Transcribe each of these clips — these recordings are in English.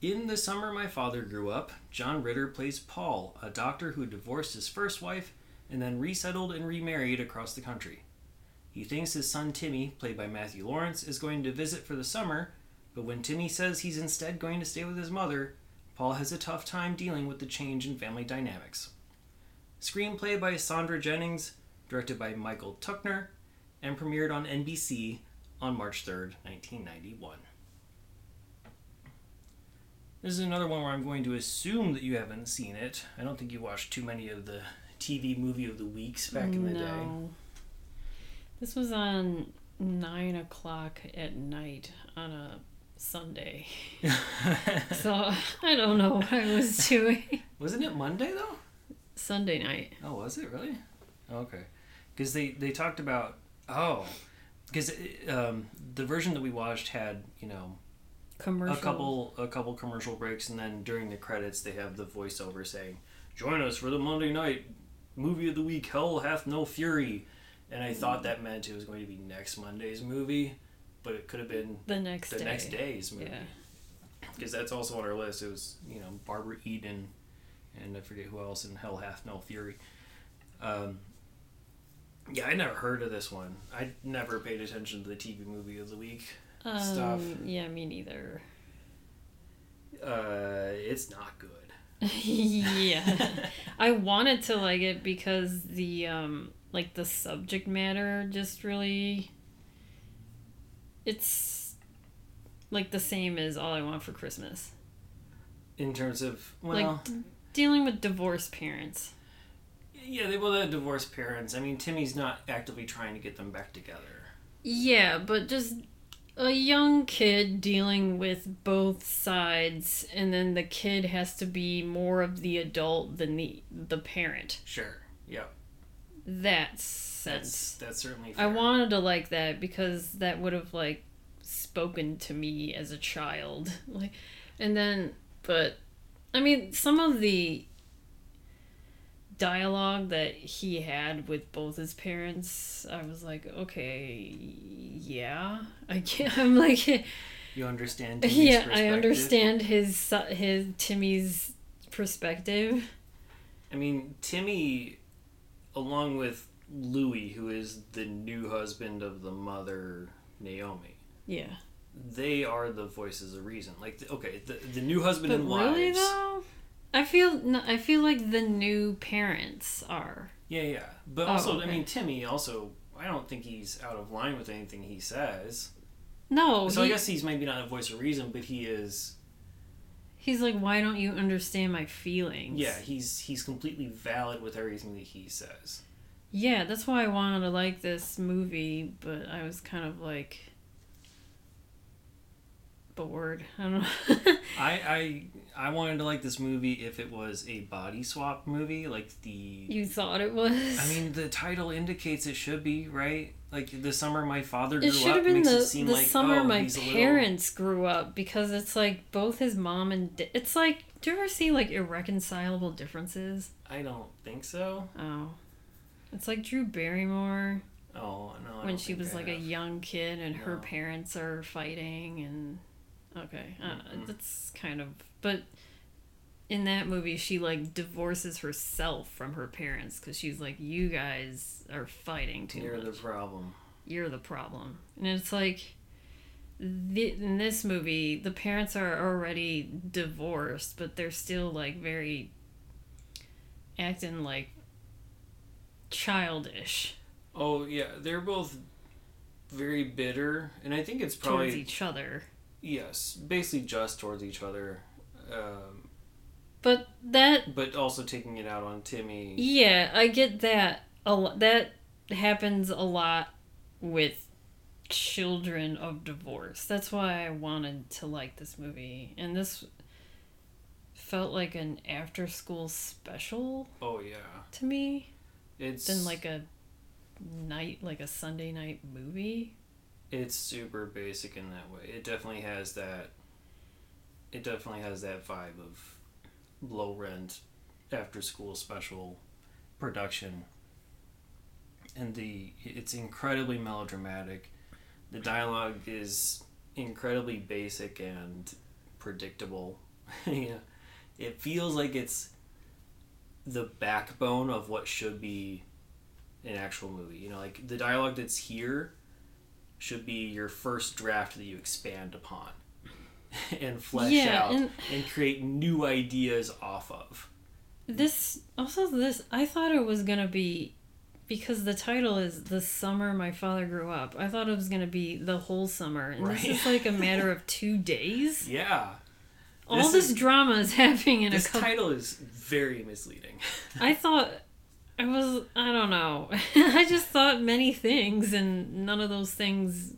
In The Summer My Father Grew Up, John Ritter plays Paul, a doctor who divorced his first wife and then resettled and remarried across the country. He thinks his son Timmy, played by Matthew Lawrence, is going to visit for the summer, but when Timmy says he's instead going to stay with his mother, Paul has a tough time dealing with the change in family dynamics. Screenplay by Sandra Jennings, directed by Michael Tuchner, and premiered on NBC on March 3rd, 1991. This is another one where I'm going to assume that you haven't seen it. I don't think you watched too many of the TV movie of the weeks back in the day. This was on nine o'clock at night on a Sunday. so I don't know what I was doing. Wasn't it Monday though? Sunday night. Oh, was it really? Okay, because they they talked about oh, because um, the version that we watched had you know Commercial. a couple a couple commercial breaks, and then during the credits they have the voiceover saying, "Join us for the Monday night movie of the week. Hell hath no fury." And I thought that meant it was going to be next Monday's movie, but it could have been the next the day. next day's movie. Yeah. Because that's also on our list. It was you know Barbara Eden, and I forget who else in Hell Hath No Fury. Um, yeah, I never heard of this one. I never paid attention to the TV movie of the week. Um, Stuff. Yeah, me neither. Uh, it's not good. yeah. I wanted to like it because the um like the subject matter just really it's like the same as all I want for Christmas. In terms of well, like d- dealing with divorced parents. yeah, they both had divorced parents. I mean, Timmy's not actively trying to get them back together. Yeah, but just a young kid dealing with both sides and then the kid has to be more of the adult than the the parent. Sure. Yeah. That's sense. That's that's certainly. I wanted to like that because that would have like spoken to me as a child. Like and then but I mean some of the dialogue that he had with both his parents, I was like, okay, yeah. I can't I'm like You understand? Timmy's yeah, I understand his his Timmy's perspective. I mean, Timmy, along with Louis, who is the new husband of the mother Naomi, Yeah. they are the voices of reason. Like, okay, the the new husband But and really wives. though, I feel no, I feel like the new parents are. Yeah, yeah. But Oh, also, I mean, Timmy also. I don't think he's out of line with anything he says. No, so I guess he's maybe not a voice of reason, but he is. he's like, why don't you understand my feelings? Yeah, he's he's completely valid with everything that he says. Yeah, that's why I wanted to like this movie, but I was kind of like bored. I don't know. I I I wanted to like this movie if it was a body swap movie, like the you thought it was. I mean, the title indicates it should be right. Like the summer my father grew it should up have been makes the, it seem the like summer oh, my a little- parents grew up because it's like both his mom and da- it's like do you ever see like irreconcilable differences? I don't think so. Oh, it's like Drew Barrymore Oh no. When she was like a young kid and her parents are fighting and okay, uh, Mm-mm. that's kind of but in that movie she like divorces herself from her parents because she's like you guys are fighting too You're much the problem. you're the problem. And it's like the, in this movie, the parents are already divorced, but they're still like very acting like childish Oh yeah, they're both very bitter, and I think it's towards probably each other. Yes, basically just towards each other, um, But that but also taking it out on Timmy. Yeah, I get that. A lo- that happens a lot with children of divorce. That's why I wanted to like this movie. And this felt like an after school special Oh yeah, to me it's than like a night like a Sunday night movie. It's super basic in that way. It definitely has that. It definitely has that vibe of low rent after school special production. And the it's incredibly melodramatic. The dialogue is incredibly basic and predictable. yeah. It feels like it's the backbone of what should be an actual movie. You know, like the dialogue that's here should be your first draft that you expand upon and flesh Yeah, out and- and create new ideas off of. This also this I thought it was gonna be because the title is the summer my father grew up. I thought it was gonna be the whole summer, and this is like a matter of two days. Yeah. All This this is- drama is happening in a This couple. title is very misleading. I thought I was I don't know. I just thought many things, and none of those things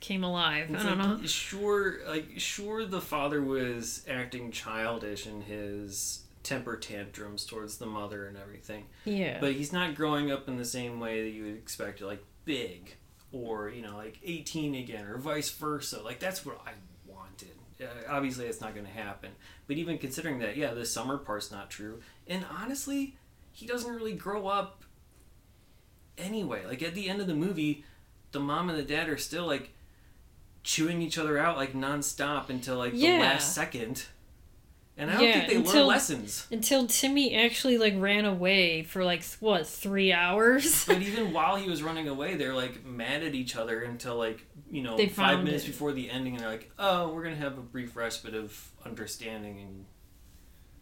came alive. It's I don't like, know. Sure, like sure, the father was acting childish in his temper tantrums towards the mother and everything, Yeah. but he's not growing up in the same way that you would expect, like big or you know, like eighteen again, or vice versa. Like that's what I wanted. Uh, obviously, it's not going to happen. But even considering that, yeah, the summer part's not true, and honestly, he doesn't really grow up anyway. Like at the end of the movie, the mom and the dad are still like chewing each other out like nonstop until like Yeah. the last second. And I don't Yeah, think they until- learn lessons. Until Timmy actually like ran away for like what three hours. But even while he was running away, they're like mad at each other until like you know They five minutes it. before the ending, and they're like, "Oh, we're gonna have a brief respite of understanding and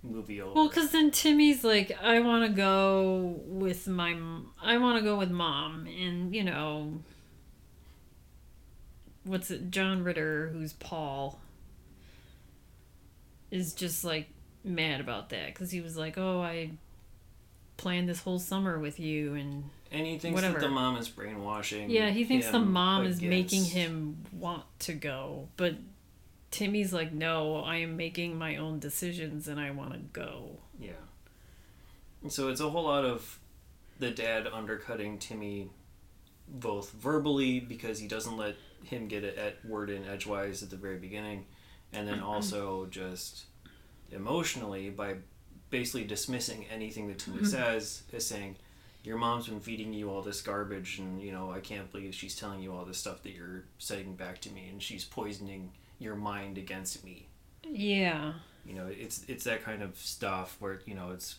movie over." Well, because then Timmy's like, I want to go with my, I want to go with mom, and you know, what's it? John Ritter, who's Paul, is just like mad about that because he was like, oh, I planned this whole summer with you, and and he thinks whatever. that the mom is brainwashing. yeah, he thinks the mom is making him want to go, but. Timmy's like, no, I am making my own decisions and I want to go. Yeah. So it's a whole lot of the dad undercutting Timmy both verbally because he doesn't let him get it at word in edgewise at the very beginning and then also just emotionally by basically dismissing anything that Timmy mm-hmm. says as saying your mom's been feeding you all this garbage and you know I can't believe she's telling you all this stuff that you're saying back to me and she's poisoning your mind against me Yeah. you know it's it's that kind of stuff where you know it's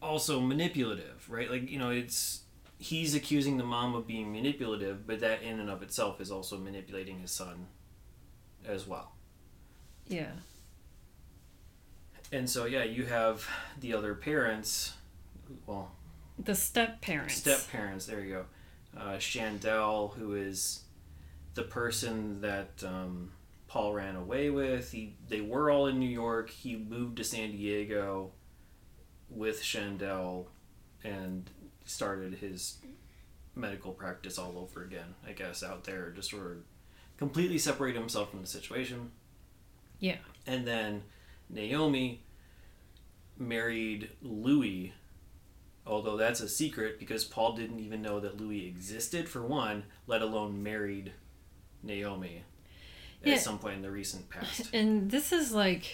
also manipulative right like you know it's he's accusing the mom of being manipulative but that in and of itself is also manipulating his son as well Yeah. and so yeah you have the other parents well The step parents. step parents there you go uh, Chandel who is the person that um, Paul ran away with he they were all in New York. He moved to San Diego with Chandel and started his medical practice all over again I guess out there. Just sort of completely separate himself from the situation. Yeah. and then Naomi married Louis, although that's a secret because Paul didn't even know that Louis existed, for one, let alone married Naomi Yeah. at some point in the recent past. And this is like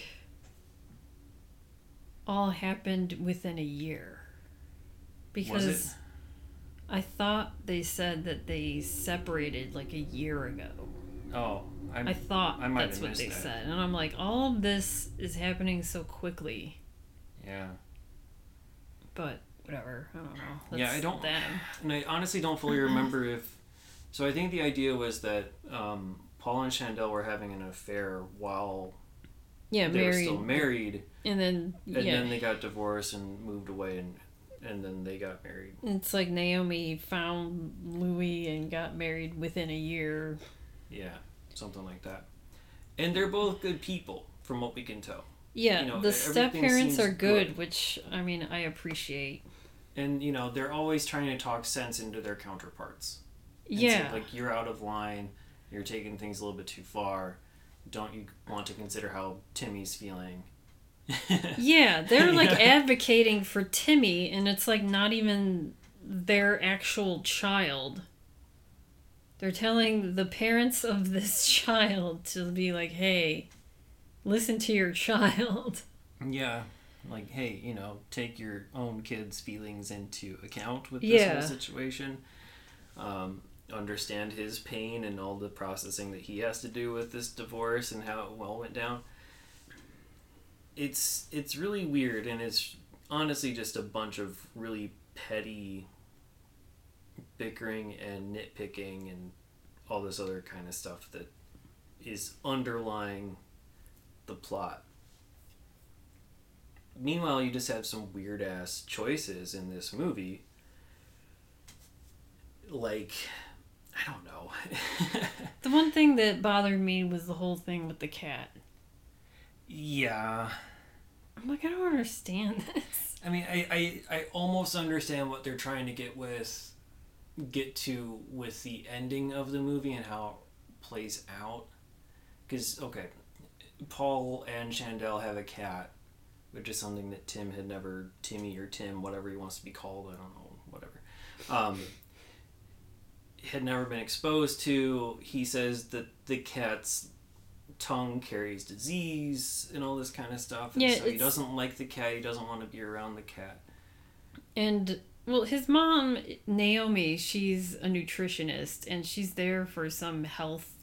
all happened within a year. Because? I thought they said that they separated like a year ago. Oh, I'm, I thought I might that's what they that. said. And I'm like, all of this is happening so quickly. yeah. But whatever. I don't know. Yeah, I don't- them. And I honestly don't fully remember if. So I think the idea was that um, Paul and Chandel were having an affair while Yeah, they were still married, And then and yeah. then they got divorced and moved away, and and then they got married. It's like Naomi found Louis and got married within a year. Yeah, something like that. And they're both good people, from what we can tell. Yeah, You know, the step parents are good, good. which I mean I appreciate. And you know, they're always trying to talk sense into their counterparts. Yeah, like you're out of line. You're taking things a little bit too far. Don't you want to consider how Timmy's feeling? yeah, they're like advocating for Timmy, and it's like not even their actual child. They're telling the parents of this child to be like, "Hey, listen to your child." Yeah. Like, hey, you know, take your own kid's feelings into account with this Yeah. whole situation. Um, understand his pain and all the processing that he has to do with this divorce and how it well went down. It's it's really weird and it's honestly just a bunch of really petty bickering and nitpicking and all this other kind of stuff that is underlying the plot meanwhile you just have some weird ass choices in this movie like i don't know The one thing that bothered me was the whole thing with the cat. yeah I'm like, I don't understand this. i mean I, I i almost understand what they're trying to get with get to with the ending of the movie and how it plays out because okay paul and chandel have a cat which is something that tim had never timmy or tim whatever he wants to be called i don't know whatever um, had never been exposed to he says that the cat's tongue carries disease and all this kind of stuff. And Yeah, so he doesn't like the cat he doesn't want to be around the cat. And well, his mom, Naomi, she's a nutritionist and she's there for some health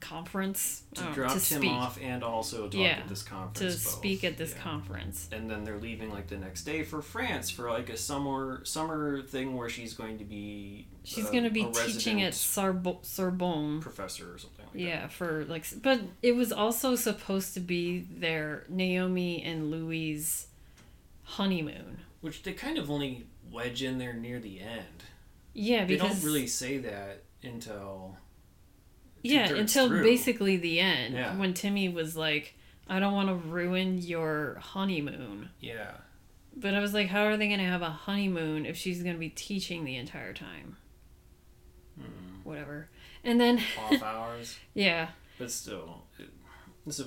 conference to oh, drop to Tim speak, off and also talk Yeah, at this conference. to both. speak at this Yeah. conference. And then they're leaving like the next day for France for like a summer summer thing where she's going to be. She's uh, going to be teaching at Sarbo- Sorbonne. professor or something like that. Yeah, for like, but it was also supposed to be their Naomi and Louis' honeymoon. Which they kind of only wedge in there near the end. Yeah, They don't really say that until. Yeah until through. basically the end Yeah. when Timmy was like, "I don't want to ruin your honeymoon." Yeah. But I was like, how are they going to have a honeymoon if she's going to be teaching the entire time? Mm. Whatever. And then, Off hours. yeah. But still. It, it's a.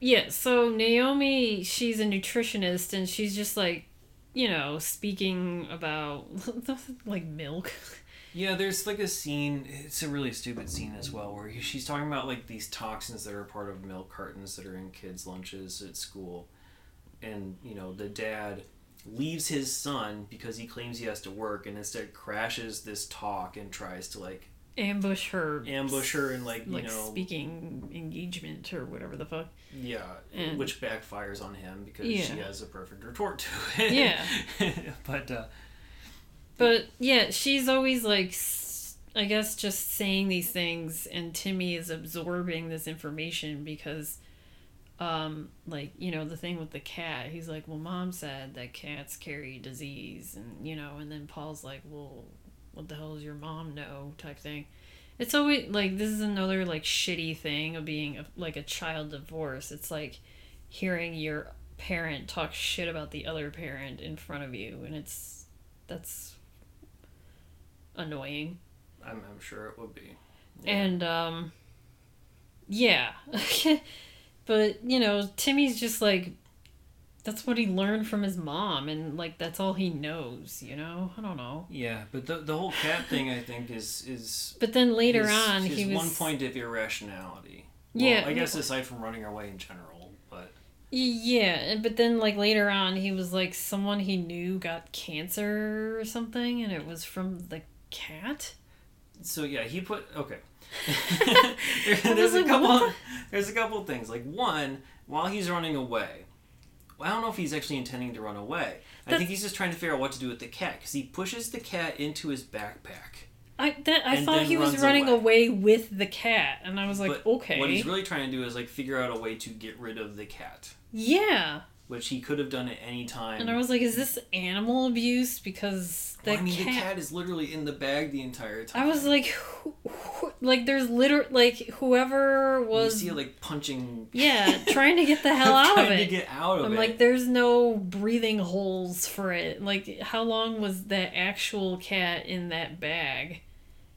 Yeah, so Naomi, she's a nutritionist and she's just like, you know, speaking about like milk. Yeah, there's like a scene. It's a really stupid scene as well, where he- she's talking about like these toxins that are part of milk cartons that are in kids' lunches at school, and you know the dad leaves his son because he claims he has to work, and instead crashes this talk and tries to like Ambush her. ambush her and like you Like know speaking engagement or whatever the fuck. yeah, And- which backfires on him because Yeah. she has a perfect retort to it. Yeah. but uh, But yeah, she's always like, I guess, just saying these things, and Timmy is absorbing this information because, um, like you know, the thing with the cat. He's like, well, mom said that cats carry disease, and you know, and then Paul's like, well, what the hell does your mom know? Type thing. It's always like this is another like shitty thing of being a, like a child divorce. It's like hearing your parent talk shit about the other parent in front of you, and it's that's annoying. I'm, I'm sure it would be. Yeah. And um yeah. but, you know, Timmy's just like that's what he learned from his mom and like that's all he knows, you know? I don't know. Yeah, but the the whole cat thing I think is is But then later his- on his he was one point of irrationality. Well, Yeah, I guess aside from running away in general, but Yeah, but then like later on he was like someone he knew got cancer or something and it was from the cat. so yeah, he put okay. There- there's a like, couple. what There's a couple things. Like one, while he's running away, I don't know if he's actually intending to run away. I think he's just trying to figure out what to do with the cat because he pushes the cat into his backpack. I that I thought he was running away. away. with the cat and I was like, but okay. what he's really trying to do is like figure out a way to get rid of the cat. yeah. Which he could have done at any time. And I was like, is this animal abuse? Because the Well, I mean, cat. the cat is literally in the bag the entire time. I was like, who, who, like, there's liter like whoever you was, see like punching. yeah, trying to get the hell out of it. trying to get out of it. I'm it. like, there's no breathing holes for it. Like, how long was that actual cat in that bag?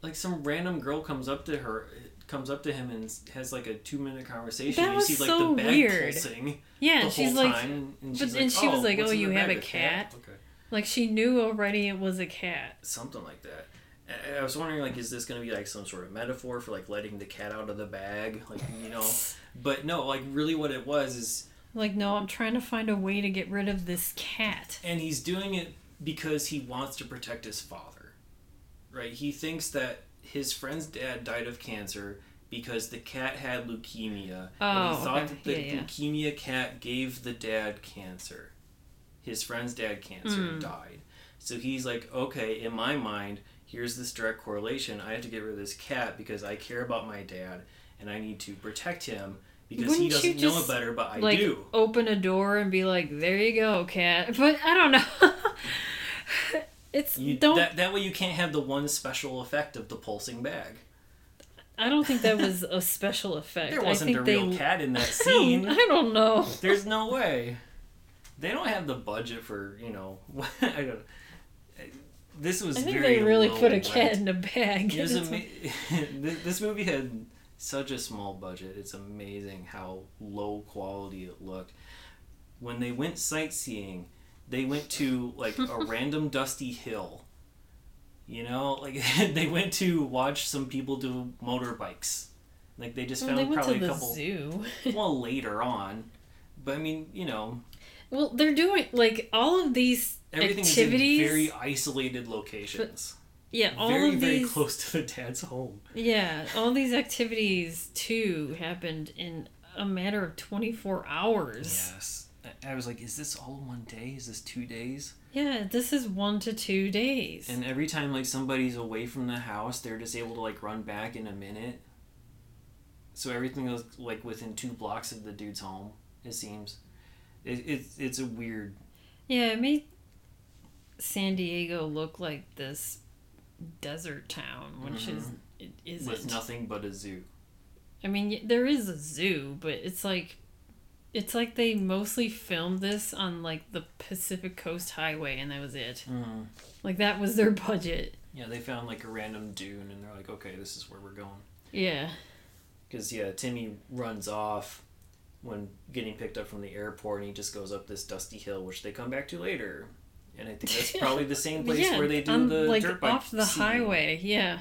like some random girl comes up to her, comes up to him and has like a two minute conversation. That and was you see like so the bag weird. pulsing Yeah, the and she's whole like, time. And but she's then like, she was "Oh, like, "Oh, you have bag? a cat?" Okay. like she knew already it was a cat. something like that. I- I was wondering, like, is this going to be like some sort of metaphor for like letting the cat out of the bag, like you know? But no, like really, what it was is, Like, no, I'm trying to find a way to get rid of this cat. and he's doing it because he wants to protect his father, right? He thinks that his friend's dad died of cancer because the cat had leukemia, and Oh, he thought okay. that the Yeah, yeah. leukemia cat gave the dad cancer. His friend's dad cancer Mm. died. So he's like, okay, in my mind, here's this direct correlation. I have to get rid of this cat because I care about my dad and I need to protect him because he Wouldn't you doesn't know it better, but I like, do. open a door and be like, "There you go, cat." But I don't know. it's You, don't. that, that way you can't have the one special effect of the pulsing bag. I don't think that was a special effect. There I wasn't think a real they, cat in that I don't, scene. I don't know. There's no way. They don't have the budget for, you know, I don't This was I think very they really put a cat in a bag. It was ama- this this movie had such a small budget. It's amazing how low quality it looked. When they went sightseeing, they went to like a random dusty hill. You know, like they went to watch some people do motorbikes. Like they just Well, found they went probably to a the couple. zoo. Well, later on, but I mean, you know, Well, they're doing like all of these everything's activities. in very isolated locations. yeah, all very of very these. close to the dad's home. Yeah, all these activities too happened in a matter of twenty four hours. Yes. I- was like, is this all one day? Is this two days? Yeah, this is one to two days. And every time like somebody's away from the house, they're just able to like run back in a minute. So everything was like within two blocks of the dude's home. It seems. It, it's it's a weird. yeah, it made San Diego look like this desert town, which is mm-hmm. it isn't. with nothing but a zoo. I mean, there is a zoo, but it's like it's like they mostly filmed this on like the Pacific Coast Highway and that was it. Mm. Like that was their budget. Yeah, they found like a random dune, and they're like, okay, this is where we're going. Yeah. Because yeah, Timmy runs off when getting picked up from the airport, and he just goes up this dusty hill, which they come back to later. And I think that's probably the same place yeah, where they do on, the like dirt bike off the scene. highway. Yeah.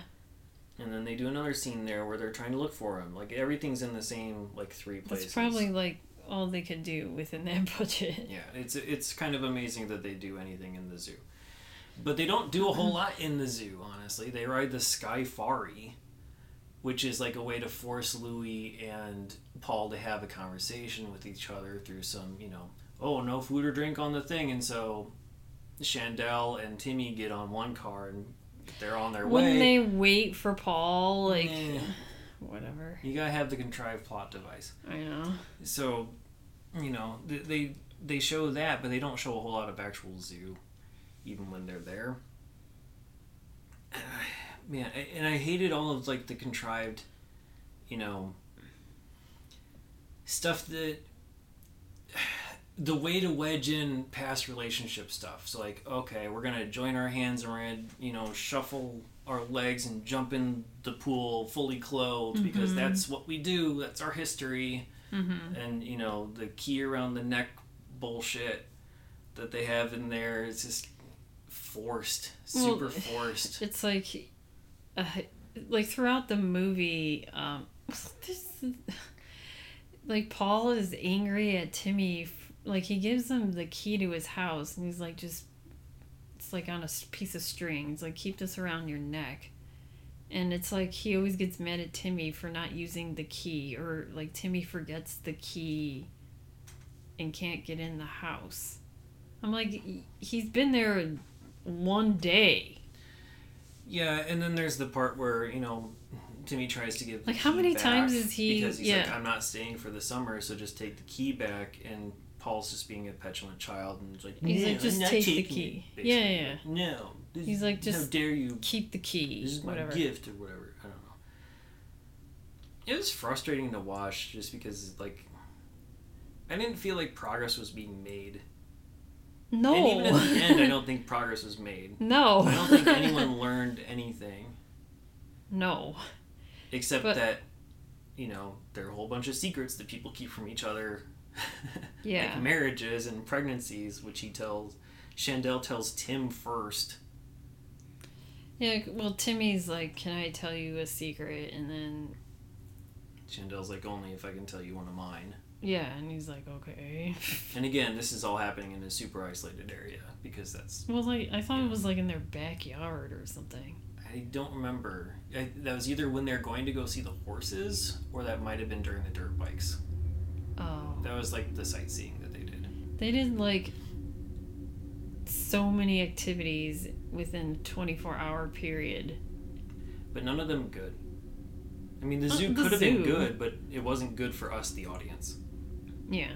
And then they do another scene there where they're trying to look for him. Like everything's in the same like three places. That's probably like all they could do within their budget. yeah. It's it's kind of amazing that they do anything in the zoo, but they don't do a whole lot in the zoo. Honestly, they ride the Skyfari, which is like a way to force Louis and Paul to have a conversation with each other through some you know oh no food or drink on the thing, and so Chandel and Timmy get on one car and they're on their Wouldn't way. they wait for Paul? Like, whatever. You gotta have the contrived plot device. I know. So, you know, they they show that, but they don't show a whole lot of actual zoo, even when they're there. Man, and I hated all of like the contrived, you know, stuff that the way to wedge in past relationship stuff. So like, okay, we're gonna join our hands and we're gonna, you know, shuffle our legs and jump in the pool fully clothed because Mhm. that's what we do. That's our history. Mm-hmm. And you know, the key around the neck bullshit that they have in there is just forced, Well, super forced. It's like, uh, like throughout the movie, um, this, like Paul is angry at Timmy. Like he gives him the key to his house, and he's like, just it's like on a piece of string. It's like, keep this around your neck. And it's like he always gets mad at Timmy for not using the key, or like Timmy forgets the key and can't get in the house. I'm like, "He- he's been there one day. Yeah, and then there's the part where you know Timmy tries to give the Like, how many times is he- because he's like yeah. I'm not staying for the summer, so just take the key back. And Paul's just being a petulant child and he's like, He's like, "Just take the key." it," Yeah, yeah. Like, no. This, He's like, how "Just dare you? Keep the key. This is my whatever. gift or whatever. I don't know. It was frustrating to watch just because like I didn't feel like progress was being made. No. And even at the end, I don't think progress was made. no. I don't think anyone learned anything No. except But- that you know there are a whole bunch of secrets that people keep from each other. Yeah. like marriages and pregnancies, which he tells Chandel tells Tim first. Yeah. Well, Timmy's like, "Can I tell you a secret?" And then Chandel's like only if I can tell you one of mine. yeah, and he's like, "Okay." And again, this is all happening in a super isolated area because that's Well, like I thought it was like in their backyard or something. I don't remember. I, that was either when they're going to go see the horses, or that might have been during the dirt bikes. Oh. That was like the sightseeing that they did. They didn't like so many activities within a 24 hour period. But none of them good. I mean, the zoo the could have been good, but it wasn't good for us, the audience. Yeah.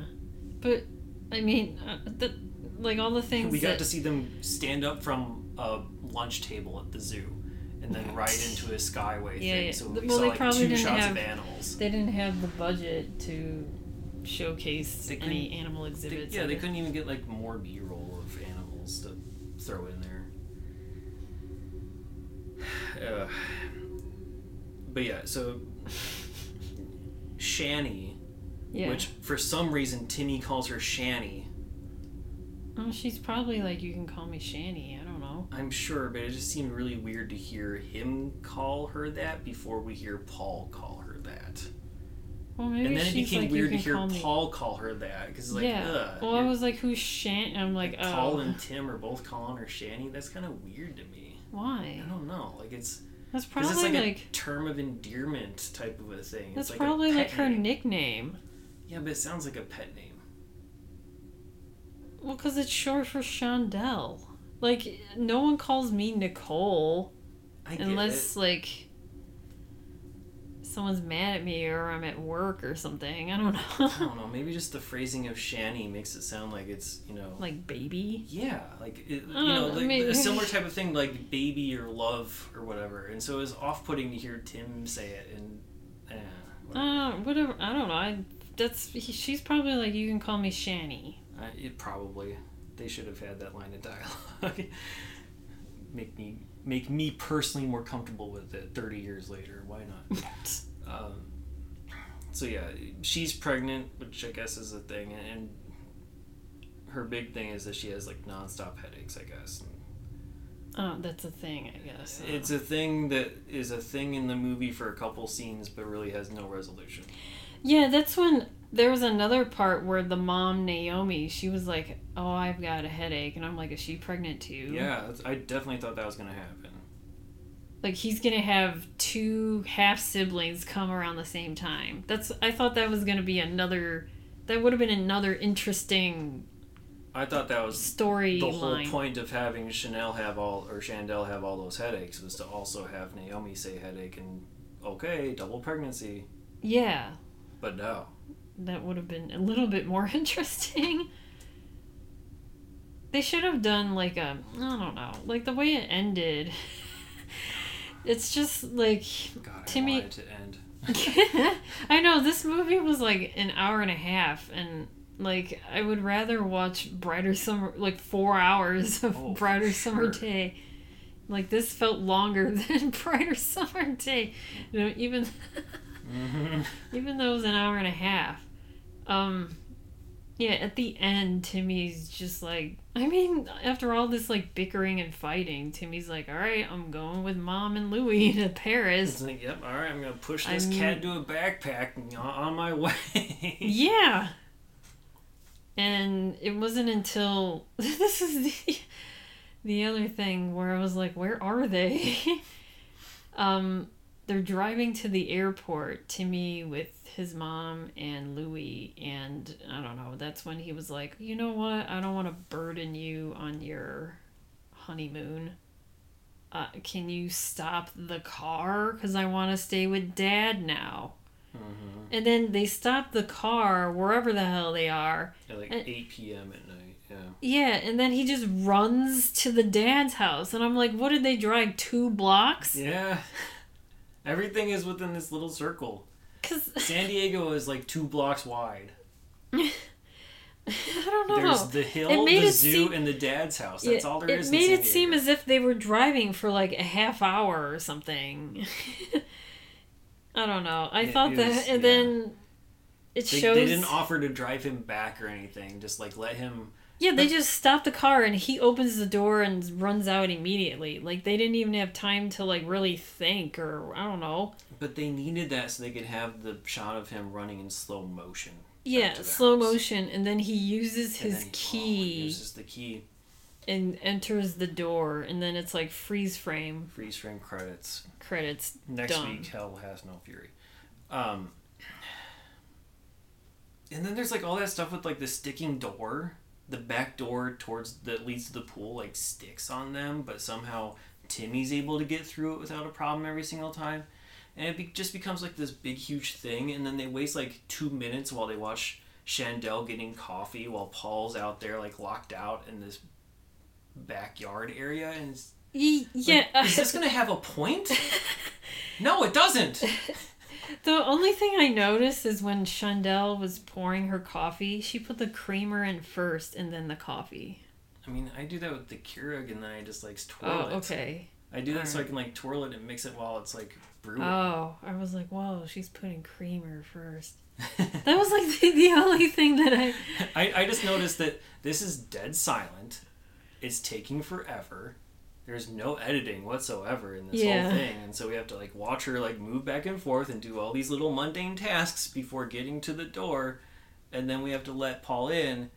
But I mean, uh, the, like all the things we got that to see them stand up from a lunch table at the zoo, and then ride into a skyway Yeah, thing. yeah. So we Well, saw they like probably two didn't shots have- of animals. they didn't have the budget to showcase any animal They- exhibits. yeah, they guess. couldn't even get like more B-roll of to throw in there. Uh, but yeah, so Shanny, Yeah. which for some reason Timmy calls her Shanny. Oh, she's probably like, you can call me Shanny. I don't know. I'm sure, but it just seemed really weird to hear him call her that before we hear Paul call her that. Well, maybe and then it became like, weird to hear call. Paul call her that because like, yeah. ugh, well, I was like, who's Shan? I'm like, oh, Paul and Tim are both calling her Shani. That's kind of weird to me. why? I don't know. Like it's That's probably it's like, like, a term of endearment type of a thing. that's it's like probably like her name. nickname. Yeah, but it sounds like a pet name. Well, because it's short for Chandel. Like, no one calls me Nicole unless, it. like, someone's mad at me or I'm at work or something. I don't know. I don't know. Maybe just the phrasing of Shani makes it sound like it's you know. like, baby? yeah, like it, you Uh, know, like maybe- a similar type of thing, like baby or love or whatever. And so it was off-putting to hear Tim say it, and eh, whatever. Uh, whatever. I don't know. I that's he, she's probably like you can call me Shani. I, it probably they should have had that line of dialogue. make me make me personally more comfortable with it 30 years later. Why not? um, so yeah, she's pregnant, which I guess is a thing, and her big thing is that she has like nonstop headaches. I guess Oh, that's a thing, I guess. It's a thing that is a thing in the movie for a couple scenes, but really has no resolution. yeah, that's when there was another part where the mom Naomi, she was like, "Oh, I've got a headache," and I'm like, "Is she pregnant too?" Yeah, that's- I definitely thought that was gonna happen. Like he's gonna have two half siblings come around the same time. That's I thought that was gonna be another. That would have been another interesting I thought that was story the whole line. point of having Chanel have all or Chandel have all those headaches was to also have Naomi say headache and okay, double pregnancy. Yeah, But no. That would have been a little bit more interesting. They should have done like a I don't know, like the way it ended. It's just like God, Timmy- I want it to end. I know this movie was like an hour and a half and like I would rather watch Brighter Summer like 4 hours of Oh, Brighter Summer sure. Day. Like this felt longer than Brighter Summer Day. You know, even Even though it was an hour and a half. Um yeah, at the end Timmy's just like I mean, after all this like bickering and fighting, Timmy's like, "All right, I'm going with mom and Louie to Paris." It's like, yep, all right, I'm gonna push this I'm- cat into a backpack and on- on my way. Yeah. And it wasn't until this is the the other thing where I was like, where are they? um they're driving to the airport, Timmy with his mom and Louie, and I don't know, that's when he was like, you know what, I don't want to burden you on your honeymoon. Uh, can you stop the car? Because I want to stay with dad now. Mhm. and then they stop the car wherever the hell they are. At like And- 8 p.m. at night. Yeah. Yeah, and then he just runs to the dad's house, and I'm like, what did they drive two blocks? Yeah. Everything is within this little circle. Cause San Diego is like two blocks wide. I don't know. There's the hill, the zoo, seem- and the dad's house. That's Yeah, all there it is. made in San it seem as if they were driving for like a half hour or something. I don't know. I It thought is, that, and yeah. then it they, shows. they didn't offer to drive him back or anything. Just like let him. Yeah, they just stopped the car and he opens the door and runs out immediately. Like they didn't even have time to like really think or I don't know. But they needed that so they could have the shot of him running in slow motion. Yeah, slow house. motion, and then he uses his he- oh, key uses the key. and enters the door, and then it's like freeze frame Freeze frame credits. credits. Next Done. week, Hell has no fury. Um, and then there's like all that stuff with like the sticking door, the back door towards that leads to the pool, like sticks on them, but somehow Timmy's able to get through it without a problem every single time, and it be- just becomes like this big huge thing. And then they waste like two minutes while they watch Chandel getting coffee while Paul's out there like locked out in this backyard area and it's Ye- like, yeah, is this gonna have a point? No, it doesn't. The only thing I noticed is when Chandel was pouring her coffee, she put the creamer in first and then the coffee. I mean, I do that with the Keurig, and then I just like twirl Oh, it. okay. I do that so I can like twirl it and mix it while it's like brewing. Oh, I was like, whoa, she's putting creamer first. That was like the, the only thing that I. I, I just noticed that this is dead silent. It's taking forever. There's no editing whatsoever in this Yeah. whole thing, and so we have to like watch her like move back and forth and do all these little mundane tasks before getting to the door, and then we have to let Paul in.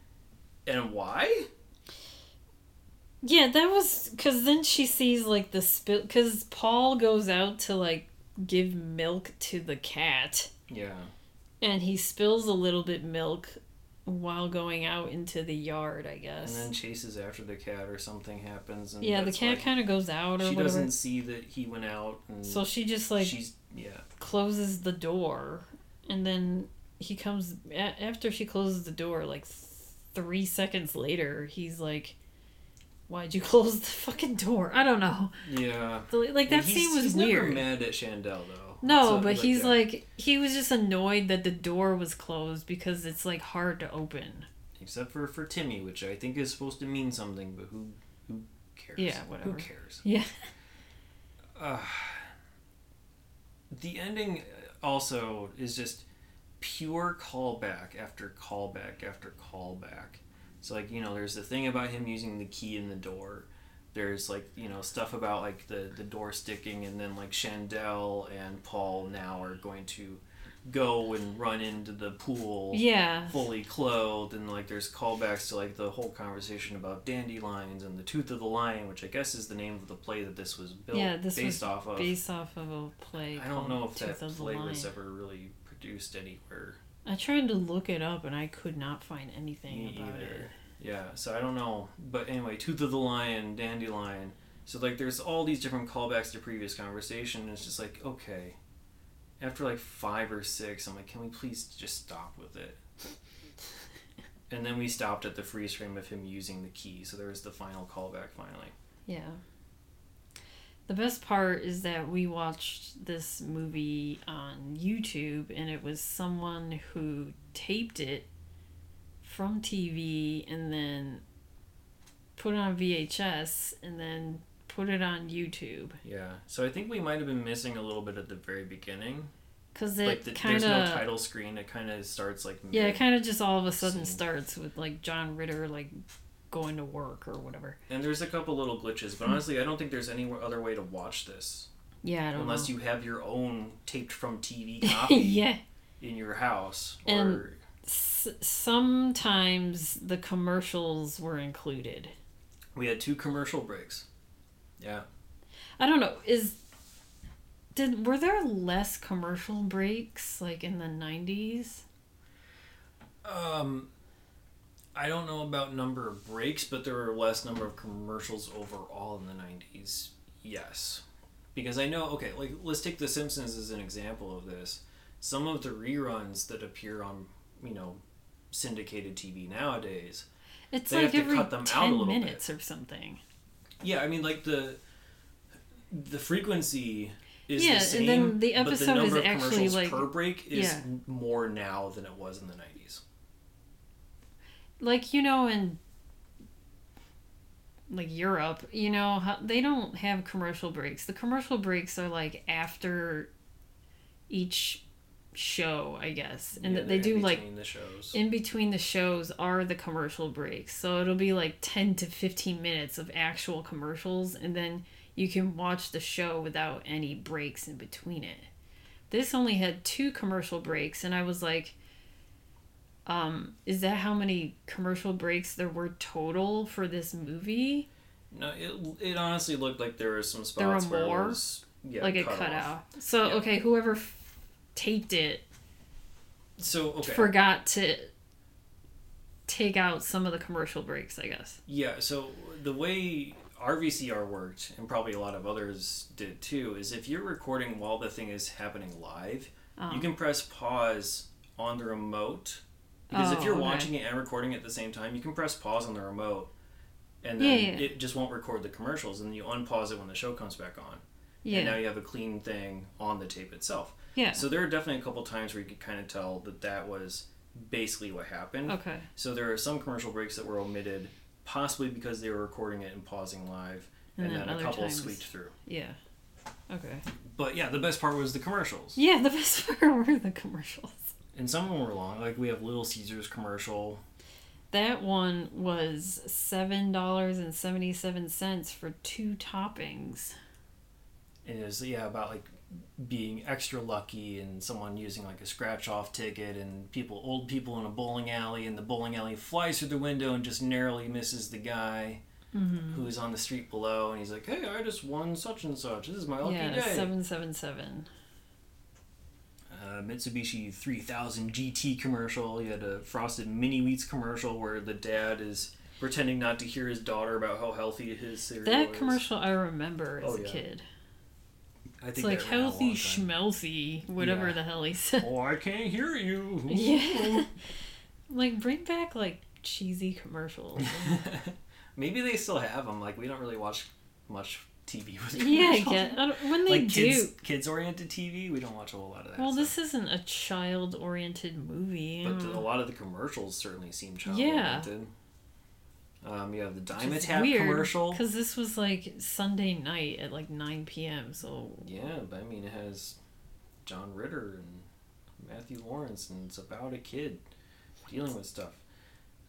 And why? Yeah, that was because then she sees like the spill. Because Paul goes out to like give milk to the cat, Yeah. and he spills a little bit milk while going out into the yard. I guess. And then chases after the cat or something happens. And yeah, the cat like- kind of goes out or she whatever. doesn't see that he went out and So she just like she's yeah closes the door, and then he comes a- after she closes the door. Like th- three seconds later, he's like, "Why'd you close the fucking door?" I don't know. yeah The- Like that scene was he's weird. never mad at Chandel though No, So, but he's yeah. like he was just annoyed that the door was closed because it's like hard to open. except for for Timmy which I think is supposed to mean something but who who cares Yeah, whatever. who cares Yeah. uh, the ending also is just pure callback after callback after callback. So like you know, there's the thing about him using the key in the door. There's like you know stuff about like the the door sticking, and then like Chandel and Paul now are going to go and run into the pool Yeah. fully clothed and like there's callbacks to like the whole conversation about dandelions and the tooth of the lion which i guess is the name of the play that this was built Yeah, this based off of Based off of a play. i don't know if Tooth that play was ever really produced anywhere I tried to look it up and I could not find anything Me about either. it. Yeah so i don't know but anyway tooth of the lion dandelion. So like there's all these different callbacks to previous conversation and it's just like okay. After like five or six i'm like can we please just stop with it? And then we stopped at the freeze frame of him using the key so there was the final callback finally. Yeah. The best part is that we watched this movie on YouTube and it was someone who taped it from TV and then put it on VHS and then put it on YouTube Yeah. So I think we might have been missing a little bit at the very beginning. cuz like it the, kind there's no title screen. It kind of starts like Yeah, it kind of just all of a sudden starts with like John Ritter like going to work or whatever. and there's a couple little glitches, but hmm. honestly, I don't think there's any other way to watch this Yeah, I don't unless know. you have your own taped from TV copy yeah. in your house or And- S- sometimes the commercials were included. we had two commercial breaks. Yeah. I don't know. Is did were there less commercial breaks like in the nineties? Um I don't know about number of breaks, but there were less number of commercials overall in the 90s. Yes. Because I know, okay, like let's take The Simpsons as an example of this. some of the reruns that appear on you know syndicated TV nowadays. It's They like have to every cut them out a ten little bit. minutes or something. Yeah, I mean like the the frequency is Yeah, the and same, then the but the number is of actually, commercials like- per break is yeah. more now than it was in the nineties. Like you know, in like Europe, you know, how, they don't have commercial breaks. The commercial breaks are like after each show, I guess, and Yeah, that they they're in do like the shows. in between the shows are the commercial breaks. So it'll be like 10 to 15 minutes of actual commercials and then you can watch the show without any breaks in between it. This only had two commercial breaks and I was like um is that how many commercial breaks there were total for this movie? no, it, it honestly looked like there were some spots There were more? it was yeah, like a cut cut off. out. So Yeah. okay, whoever f- taped it So okay, forgot to take out some of the commercial breaks, I guess. Yeah, so the way RVCR worked, and probably a lot of others did too, is if you're recording while the thing is happening live, Oh. you can press pause on the remote. Because if Oh, you're okay. watching it and recording at the same time, you can press pause on the remote, and then Yeah, yeah. it just won't record the commercials, and then you unpause it when the show comes back on. Yeah. And now you have a clean thing on the tape itself. Yeah. So there are definitely a couple times where you could kind of tell that that was basically what happened. Okay. So there are some commercial breaks that were omitted, possibly because they were recording it and pausing live, and, And then then a couple times- squeaked through. Yeah. Okay. But yeah, the best part was the commercials, Yeah, the best part were the commercials. and some of them were long. Like we have Little Caesars commercial. That one was seven dollars and seventy seven cents for two toppings. And it was yeah about like being extra lucky and someone using like a scratch off ticket and people old people in a bowling alley and the bowling alley flies through the window and just narrowly misses the guy Mm-hmm. who's on the street below and he's like hey I just won such and such this is my lucky day. Yeah, day seven seven seven. uh, Mitsubishi 3000 GT commercial. You had a Frosted Mini Wheats commercial where the dad is pretending not to hear his daughter about how healthy his cereal That is. commercial I remember as Oh, a yeah. kid. I think It's like that ran a healthy schmelzy, whatever Yeah. the hell he said. Oh, I can't hear you. Yeah. like bring back like cheesy commercials. Maybe they still have them. Like we don't really watch much TV with yeah, I commercials. get I don't- when they like do. kids kids oriented TV. We don't watch a whole lot of that. well, stuff. this isn't a child oriented movie. But Mm. a lot of the commercials certainly seem child Yeah. Um, you have the is Dimetapp commercial. Because this was like Sunday night at like 9 p.m. So Yeah, but I mean, it has John Ritter and Matthew Lawrence, and it's about a kid dealing with stuff.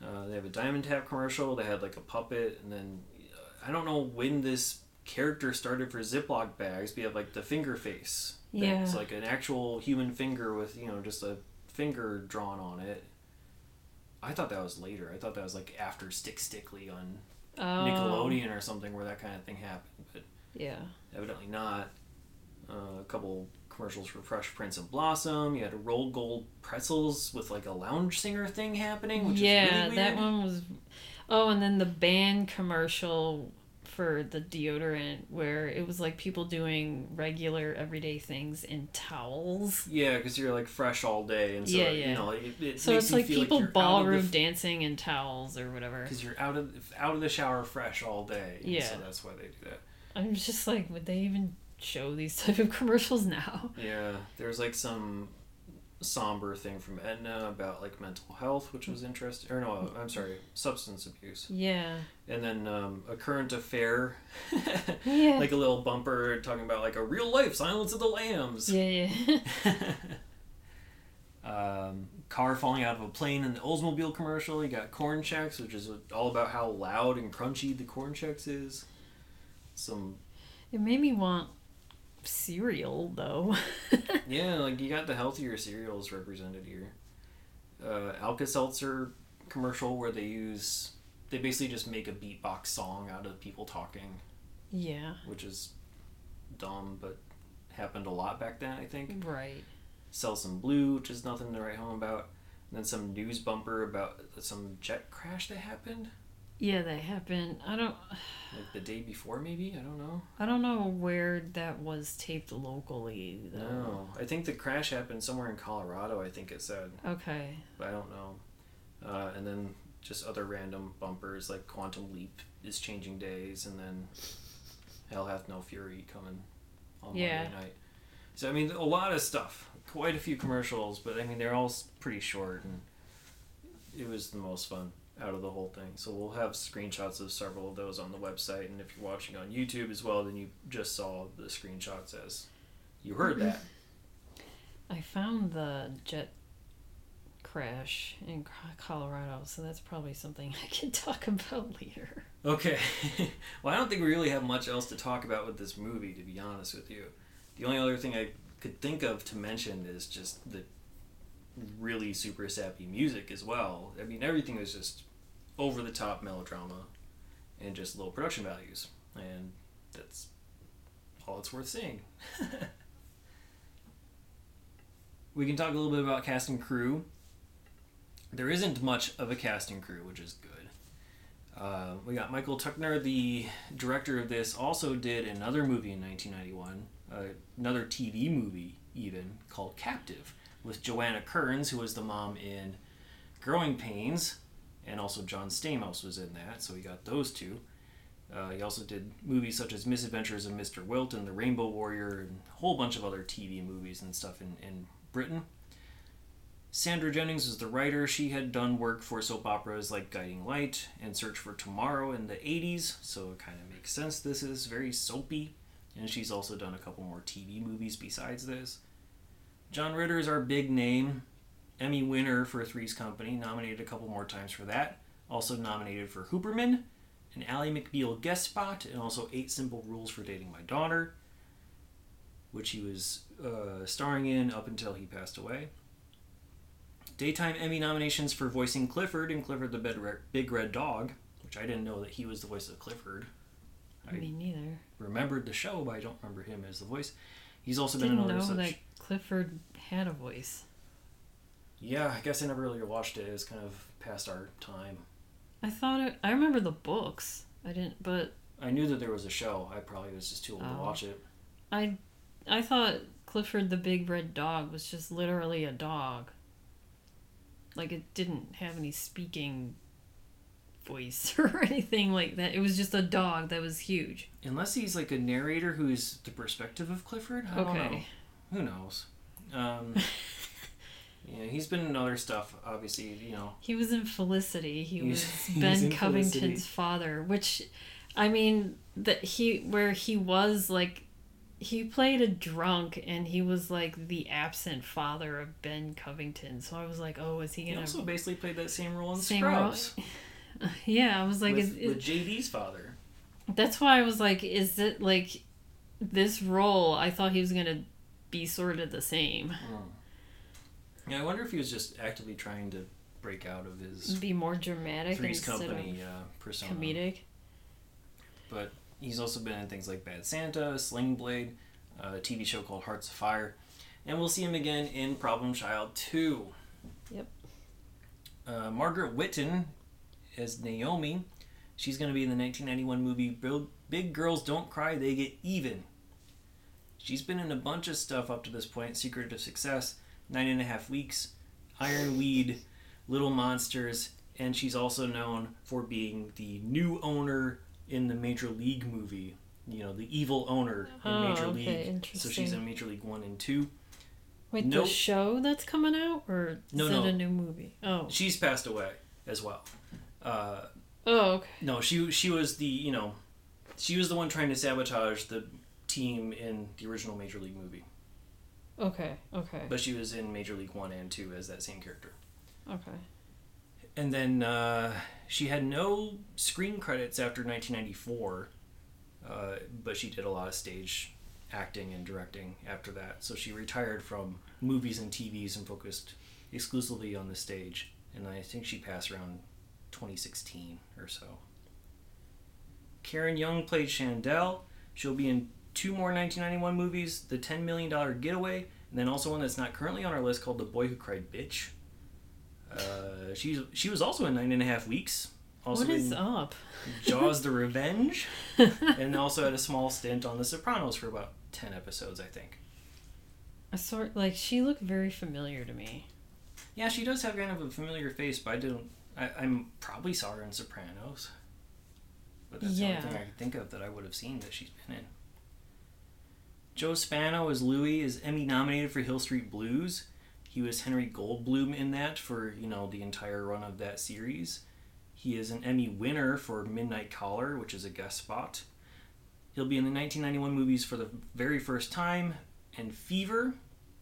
Uh, they have a Dimetapp commercial. They had like a puppet, and then uh, I don't know when this character started for Ziploc bags. But you have like the finger face. Yeah. it's like an actual human finger with you know just a finger drawn on it. I thought that was later. I thought that was like after Stick Stickly on oh, Nickelodeon or something where that kind of thing happened, but Yeah. evidently not. Uh, a couple commercials for Fresh Prince of Blossom. You had a Rold Gold pretzels with like a lounge singer thing happening, which yeah, is really weird. that one was. Oh, and then the Ban commercial for the deodorant where it was like people doing regular everyday things in towels. Yeah, because you're like fresh all day, and so Yeah, you yeah. know it, it So makes it's you like feel people like ballroom dancing in towels or whatever. because you're out of out of the shower fresh all day. Yeah. so that's why they do that. I'm just like, would they even show these type of commercials now? Yeah, there's like some somber thing from Edna about like mental health, which was interesting. Or no, I'm sorry, substance abuse. Yeah. and then um, a current affair, Yeah. like a little bumper talking about like a real life Silence of the Lambs. Yeah, yeah. um, car falling out of a plane in the Oldsmobile commercial. You got Corn Chex, which is all about how loud and crunchy the Corn Chex is. Some it made me want cereal though. yeah, like you got the healthier cereals represented here. Uh, Alka Seltzer commercial where they use they basically just make a beatbox song out of people talking. yeah. which is dumb, but happened a lot back then, I think. Right. Selsun Blue, which is nothing to write home about. And then some news bumper about some jet crash that happened. Yeah, they happened. I don't. Like the day before, maybe? I don't know. I don't know where that was taped locally though. No. I think the crash happened somewhere in Colorado, I think it said. Okay. But I don't know. Uh, and then just other random bumpers like Quantum Leap is changing days, and then Hell Hath No Fury coming on Yeah. Monday night. So, I mean, a lot of stuff. Quite a few commercials, but I mean, they're all pretty short, and it was the most fun out of the whole thing. So, we'll have screenshots of several of those on the website, and if you're watching on YouTube as well, then you just saw the screenshots as you heard that. I found the jet crash in Colorado, so that's probably something I can talk about later. Okay. well, I don't think we really have much else to talk about with this movie, to be honest with you. The only other thing I could think of to mention is just the really super sappy music as well. I mean, everything was just over the top melodrama and just low production values. And that's all it's worth seeing. we can talk a little bit about cast and crew. There isn't much of a cast and crew, which is good. Uh, we got Michael Tuchner, the director of this, also did another movie in 1991, uh, another TV movie even, called Captive, with Joanna Kerns, who was the mom in Growing Pains, and also John Stamos was in that, so we got those two. Uh, he also did movies such as Misadventures of Mr. Wilt and The Rainbow Warrior, and a whole bunch of other TV movies and stuff in, in Britain. Sandra Jennings was the writer. She had done work for soap operas like Guiding Light and Search for Tomorrow in the 80s, so it kind of makes sense. This is very soapy. And she's also done a couple more TV movies besides this. John Ritter is our big name. Emmy winner for Three's Company, nominated a couple more times for that. Also nominated for Hooperman, an Ally McBeal guest spot, and also Eight Simple Rules for Dating My Daughter, which he was uh, starring in up until he passed away. Daytime Emmy nominations for voicing Clifford in Clifford the Big Red Dog, which I didn't know that he was the voice of Clifford. I Me neither. remembered the show, but I don't remember him as the voice. He's also been Didn't in other know such. that Clifford had a voice. Yeah, I guess I never really watched it. It was kind of past our time. I thought it. I remember the books. I didn't, but I knew that there was a show. I probably was just too old to Oh. watch it. I, I thought Clifford the Big Red Dog was just literally a dog. Like it didn't have any speaking voice or anything like that. It was just a dog that was huge. Unless he's like a narrator who's the perspective of Clifford. I don't know. Okay. Who knows? Um, yeah, he's been in other stuff. Obviously, you know. He was in Felicity. He He was he Ben in Covington's Felicity. father, which I mean that he where he was like he played a drunk and he was like the absent father of Ben Covington. So I was like, oh, is he He gonna? also basically played that same role in Same Scrubs yeah, I was like, with, is, with JD's father. that's why I was like, is it like this role? I thought he was gonna be sort of the same, hmm. Yeah, I wonder if he was just actively trying to break out of his be more dramatic Three's instead Company uh, persona. comedic. But he's also been in things like Bad Santa, Sling Blade, a TV show called Hearts Afire, and we'll see him again in Problem Child 2. Yep. Uh, Margaret Whitton as Naomi. She's going to be in the 1991 movie Big Girls Don't Cry, They Get Even. She's been in a bunch of stuff up to this point Secret of Success, Nine and a Half Weeks, Ironweed, Little Monsters, and she's also known for being the new owner in the Major League movie. You know, the evil owner in Oh, Major okay, League. So she's in Major League 1 and 2. Wait, Nope. the show that's coming out, or No, is no. it a new movie? Oh, She's passed away as well. Uh, oh, okay. No, she she was the you know, she was the one trying to sabotage the team in the original Major League movie, Okay, okay, but she was in Major League One and Two as that same character. okay. And then uh, she had no screen credits after 1994, uh, but she did a lot of stage acting and directing after that. So she retired from movies and TVs and focused exclusively on the stage. And I think she passed around 2016 or so. Karen Young played Chandel. She'll be in two more 1991 movies The $10 Million Getaway, and then also one that's not currently on our list called The Boy Who Cried Bitch. Uh, she's she was also in Nine and a Half Weeks Also what is in up? Jaws: The Revenge, and also had a small stint on The Sopranos for about ten episodes, I think. A sort like she looked very familiar to me. Yeah, she does have kind of a familiar face, but I don't. I, I'm probably saw her in Sopranos. But that's the only thing I could think of that I would have seen that she's been in. Joe Spano as Louis is Emmy nominated for Hill Street Blues. He was Henry Goldblum in that for you know the entire run of that series. He is an Emmy winner for Midnight Caller, which is a guest spot. He'll be in the 1991 movies for the very first time, and Fever.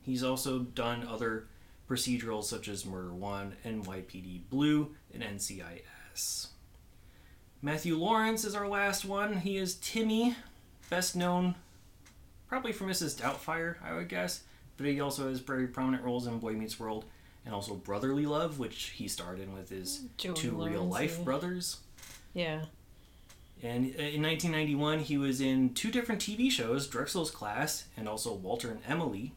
He's also done other procedurals such as Murder One, NYPD Blue, and NCIS. Matthew Lawrence is our last one. He is Timmy, best known probably for Mrs. Doubtfire, I would guess, but he also has very prominent roles in Boy Meets World and also Brotherly Love, which he starred in with his Joey two real life yeah. brothers. Yeah. And uh, in 1991, he was in two different TV shows, Drexel's Class and also Walter and Emily.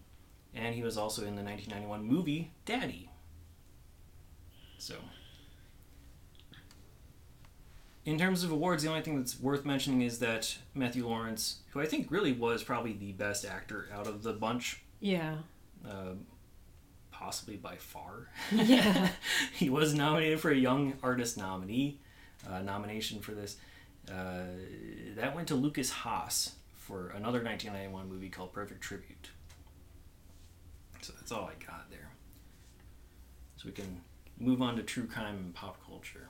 And he was also in the 1991 movie Daddy. So, in terms of awards, the only thing that's worth mentioning is that Matthew Lawrence, who I think really was probably the best actor out of the bunch, Yeah. uh, possibly by far. Yeah. he was nominated for a Young Artist nominee uh, nomination for this. Uh, that went to Lukas Haas for another 1991 movie called Perfect Tribute. So that's all I got there. So we can move on to true crime and pop culture.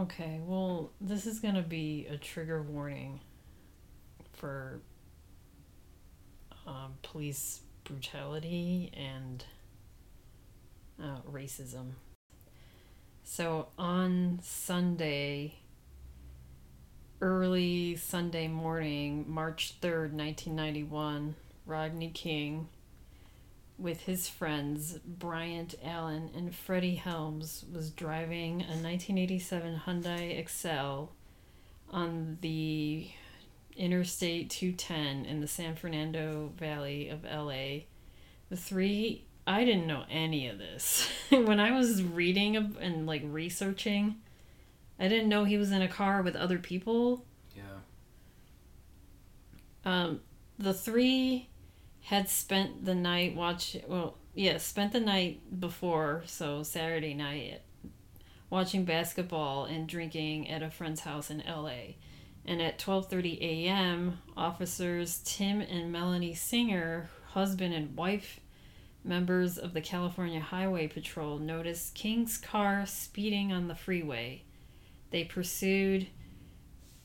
Okay, well, this is going to be a trigger warning for um, police brutality and uh, racism. So on Sunday, early Sunday morning, March 3rd, 1991, Rodney King with his friends Bryant Allen and Freddie Helms was driving a 1987 Hyundai Excel on the Interstate 210 in the San Fernando Valley of LA. The three I didn't know any of this. when I was reading and like researching, I didn't know he was in a car with other people. Yeah. Um, the three had spent the night watch. Well, yeah, spent the night before, so Saturday night, watching basketball and drinking at a friend's house in L.A. And at twelve thirty a.m., officers Tim and Melanie Singer, husband and wife, members of the California Highway Patrol, noticed King's car speeding on the freeway. They pursued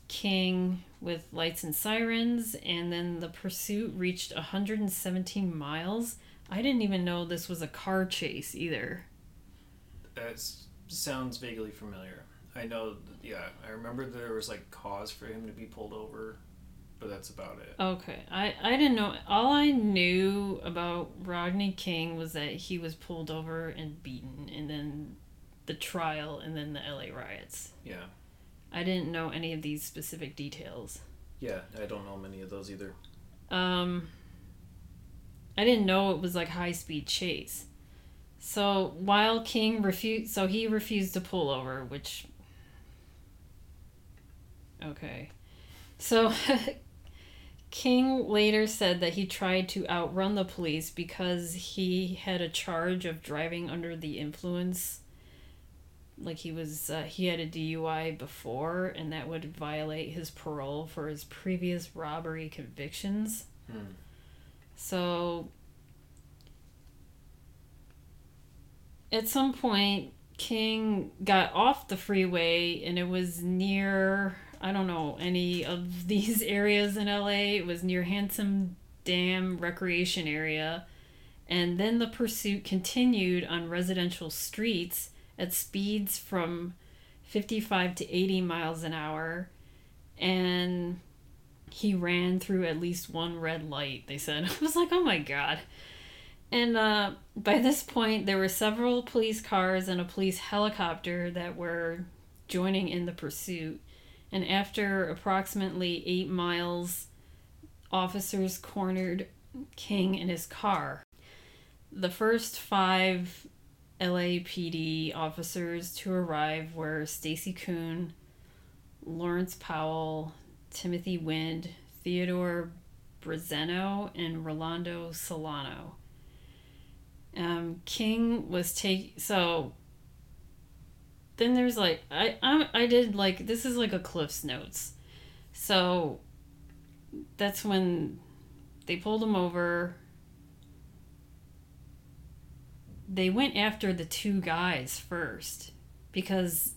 King with lights and sirens, and then the pursuit reached 117 miles. I didn't even know this was a car chase either. That sounds vaguely familiar. I know, yeah, I remember there was like cause for him to be pulled over, but that's about it. Okay, I, I didn't know. All I knew about Rodney King was that he was pulled over and beaten, and then the trial, and then the LA riots. Yeah. I didn't know any of these specific details. Yeah, I don't know many of those either. Um, I didn't know it was like high speed chase. So while King refused, so he refused to pull over, which. Okay. So King later said that he tried to outrun the police because he had a charge of driving under the influence. Like he was, uh, he had a DUI before, and that would violate his parole for his previous robbery convictions. Hmm. So at some point, King got off the freeway and it was near, I don't know, any of these areas in LA. It was near Hansen Dam Recreation Area. And then the pursuit continued on residential streets at speeds from 55 to 80 miles an hour. And he ran through at least one red light, they said. I was like, oh my god. And uh, by this point, there were several police cars and a police helicopter that were joining in the pursuit. And after approximately eight miles, officers cornered King in his car. The first five LAPD officers to arrive were Stacey Koon, Lawrence Powell, Timothy Wind, Theodore Briseno, and Rolando Solano. Um, King was take so. Then there's like I I I did like this is like a Cliff's notes, so. That's when they pulled him over. They went after the two guys first because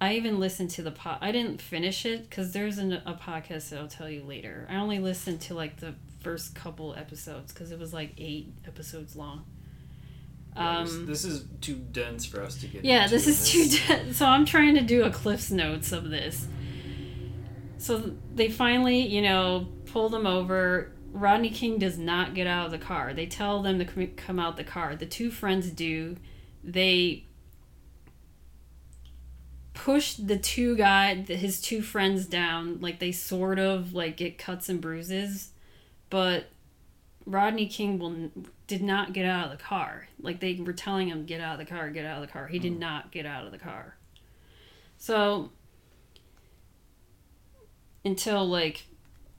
I even listened to the pod. I didn't finish it because there's an, a podcast that I'll tell you later. I only listened to like the first couple episodes because it was like eight episodes long. Yeah, this, um, this is too dense for us to get. Yeah, this is this. too dense. So I'm trying to do a Cliff's Notes of this. So they finally, you know, pull them over. Rodney King does not get out of the car. They tell them to come- out the car. The two friends do. They push the two guy, his two friends down. Like they sort of like get cuts and bruises, but Rodney King will did not get out of the car. Like they were telling him, get out of the car, get out of the car. He did hmm. not get out of the car. So until like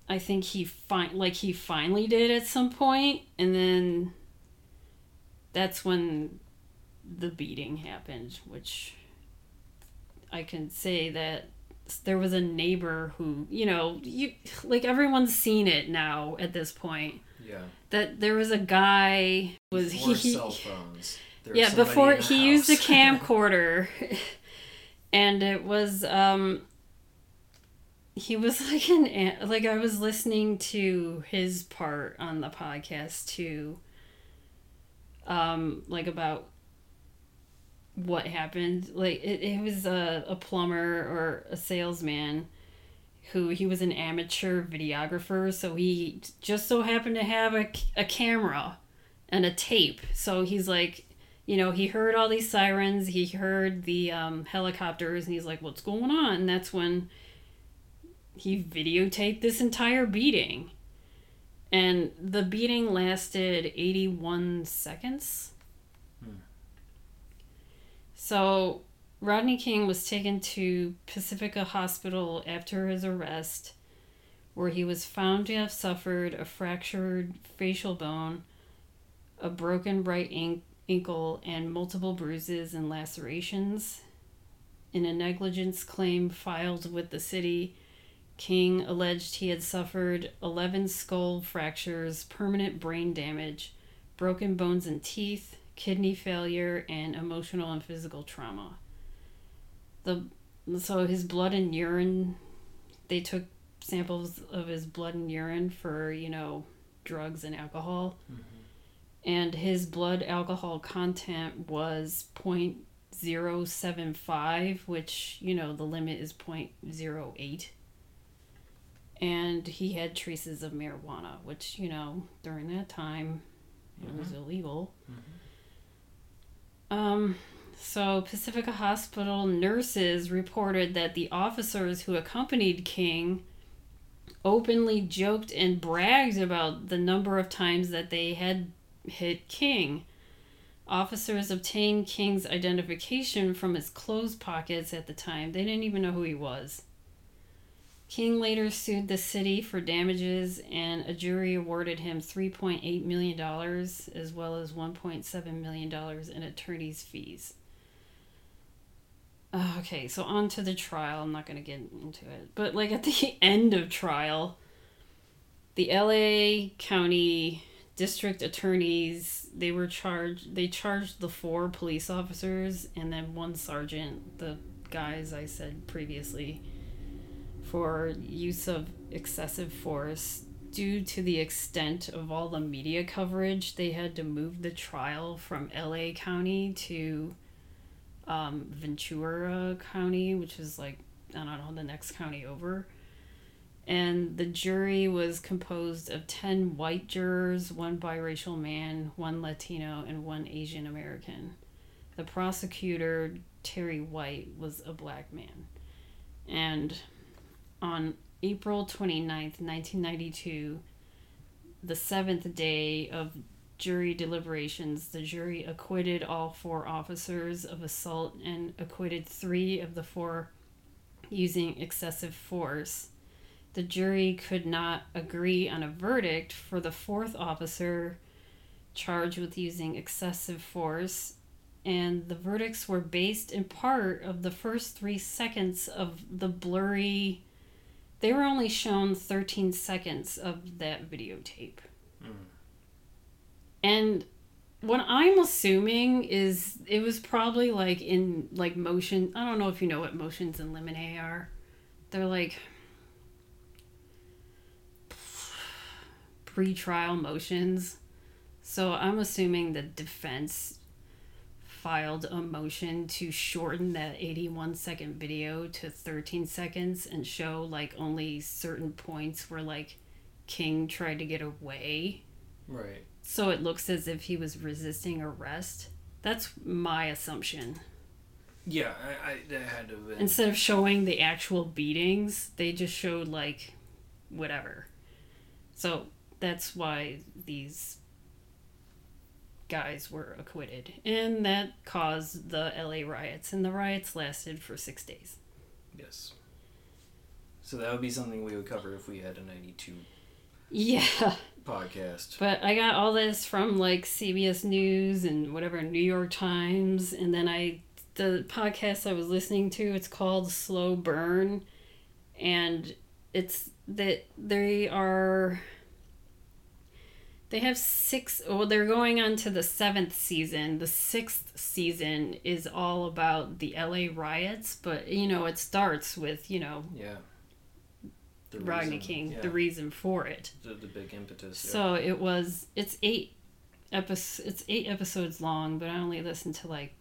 I think he fin- like he finally did at some point and then that's when the beating happened, which I can say that there was a neighbor who, you know, you like everyone's seen it now at this point. Yeah. That there was a guy was Before he, cell phones. yeah before he used a camcorder and it was um he was like an like i was listening to his part on the podcast too. Um like about what happened. Like it, it was a, a plumber or a salesman who he was an amateur videographer so he just so happened to have a, a camera and a tape. So he's like you know he heard all these sirens he heard the um, helicopters and he's like what's going on? And that's when he videotaped this entire beating and the beating lasted 81 seconds hmm. so Rodney King was taken to Pacifica Hospital after his arrest, where he was found to have suffered a fractured facial bone, a broken right an- ankle, and multiple bruises and lacerations. In a negligence claim filed with the city, King alleged he had suffered 11 skull fractures, permanent brain damage, broken bones and teeth, kidney failure, and emotional and physical trauma. The so his blood and urine they took samples of his blood and urine for you know drugs and alcohol. Mm-hmm. And his blood alcohol content was 0.075 which you know the limit is 0.08 and he had traces of marijuana which you know during that time it was illegal um so, Pacifica Hospital nurses reported that the officers who accompanied King openly joked and bragged about the number of times that they had hit King. Officers obtained King's identification from his clothes pockets at the time. They didn't even know who he was. King later sued the city for damages, and a jury awarded him $3.8 million as well as $1.7 million in attorney's fees. Uh, Okay, so on to the trial. I'm not going to get into it. But, like, at the end of trial, the LA County district attorneys, they were charged, they charged the four police officers and then one sergeant, the guys I said previously, for use of excessive force. Due to the extent of all the media coverage, they had to move the trial from LA County to um, Ventura County, which is like, I don't know, the next county over. And the jury was composed of 10 white jurors, one biracial man, one Latino, and one Asian American. The prosecutor, Terry White, was a black man. And on April 29th, 1992, the seventh day of jury deliberations, the jury acquitted all four officers of assault and acquitted three of the four using excessive force. The jury could not agree on a verdict for the fourth officer charged with using excessive force, and the verdicts were based in part of the first three seconds of the blurry. They were only shown 13 seconds of that videotape. Hmm. And what I'm assuming is it was probably like in like motion. I don't know if you know what motions in limine are. They're like pre-trial motions. So I'm assuming the defense filed a motion to shorten that 81 second video to 13 seconds and show like only certain points where like King tried to get away Right. so it looks as if he was resisting arrest. That's my assumption. Yeah, I, I that had to have been. Instead of showing the actual beatings, they just showed like whatever. So that's why these guys were acquitted. And that caused the LA riots. And the riots lasted for six days. yes. So that would be something we would cover if we had a 92 Yeah. podcast. But I got all this from like CBS News and whatever New York Times, and then I the podcast I was listening to. It's called Slow Burn, and it's that they are. They have six. Well, they're going on to the seventh season. The sixth season is all about the LA riots, but you know it starts with you know Yeah. The Rodney reason- King, yeah, the reason for it. the, the big impetus. yeah. So it was. It's eight episodes. It's eight episodes long, but I only listened to like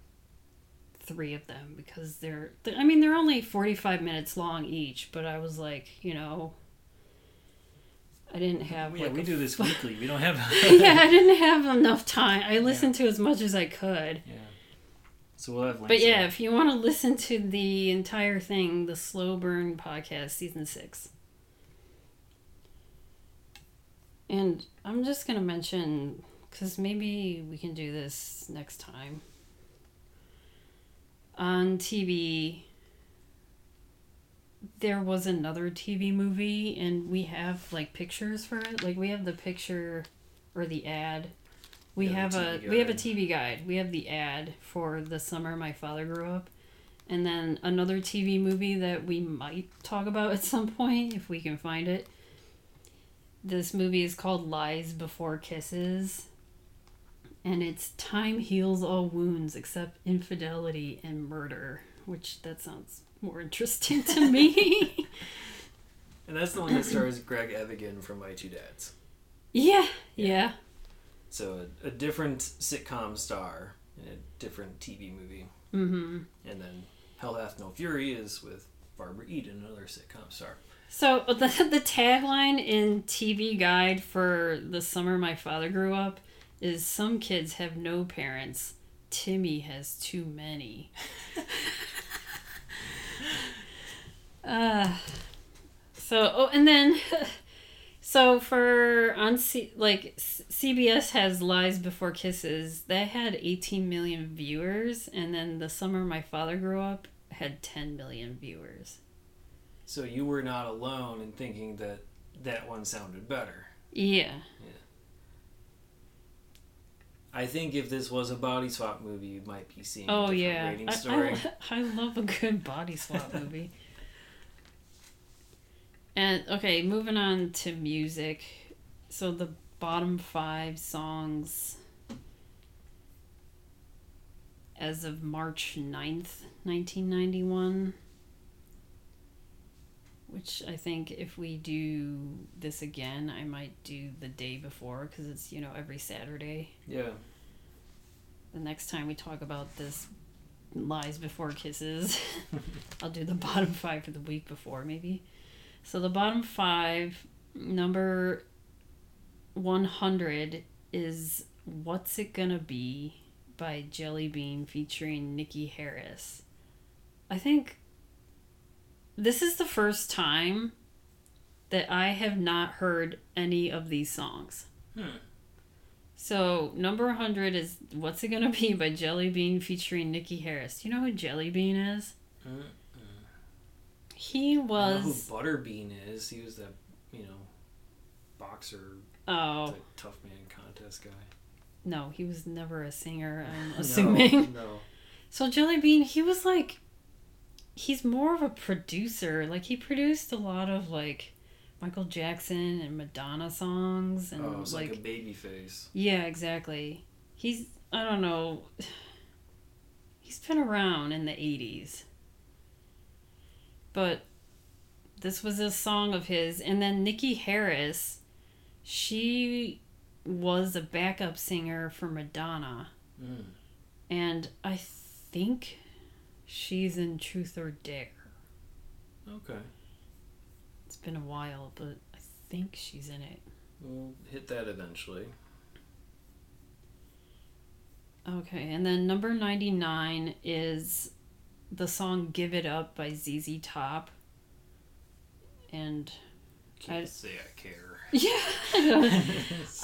three of them because they're. they- I mean, they're only forty five minutes long each. But I was like, you know, I didn't have. yeah, like we do this weekly. We don't have. yeah, I didn't have enough time. I listened to as much as I could. Yeah. So we'll have links. But yeah, if you want to listen to the entire thing, the Slow Burn podcast, season six. And I'm just going to mention, because maybe we can do this next time. On TV, there was another TV movie, and we have like pictures for it. Like we have the picture or the ad. We Yeah, have a TV we have a. TV guide. We have the ad for the summer my father grew up, and then another TV movie that we might talk about at some point if we can find it. This movie is called Lies Before Kisses, and it's time heals all wounds except infidelity and murder, which that sounds more interesting to me. And that's the one that stars Greg Evigan from My Two Dads. yeah, yeah. So a, a different sitcom star in a different TV movie. Mm-hmm. And then Hell Hath No Fury is with Barbara Eden, another sitcom star. So the the tagline in TV Guide for the summer my father grew up is some kids have no parents. Timmy has too many. uh, so oh, and then so for on C, like CBS has Lies Before Kisses. That had 18 million viewers, and then the summer my father grew up had 10 million viewers. So you were not alone in thinking that that one sounded better. Yeah. Yeah. I think if this was a body swap movie, you might be seeing a Oh different yeah, rating I, story. I, I love a good body swap movie. and okay, moving on to music. So the bottom five songs as of March 9th, 1991. Which I think if we do this again, I might do the day before because it's, you know, every Saturday yeah. the next time we talk about this lies before kisses i'll do the bottom five for the week before maybe so the bottom five number 100 is what's it gonna be by jelly bean featuring nikki harris i think this is the first time that i have not heard any of these songs Hmm. So number 100 is What's It Gonna Be by Jelly Bean featuring Nikki Harris. Do you know who Jelly Bean is? Mm-mm. He I know who was. Butterbean is. He was that, you know, boxer, Oh, tough man contest guy. no, he was never a singer, I'm assuming. No. So Jelly Bean, he was like. He's more of a producer. Like, he produced a lot of, like, Michael Jackson and Madonna songs. And, Oh, like, like a baby face. Yeah, exactly. He's I don't know. He's been around in the 80s. But this was a song of his and then Nikki Harris, she was a backup singer for Madonna Mm. and I think she's in Truth or Dare. Okay. It's been a while, but I think she's in it. We'll hit that eventually. Okay, and then number 99 is the song Give It Up by ZZ Top. And Can't I- say I care. yeah,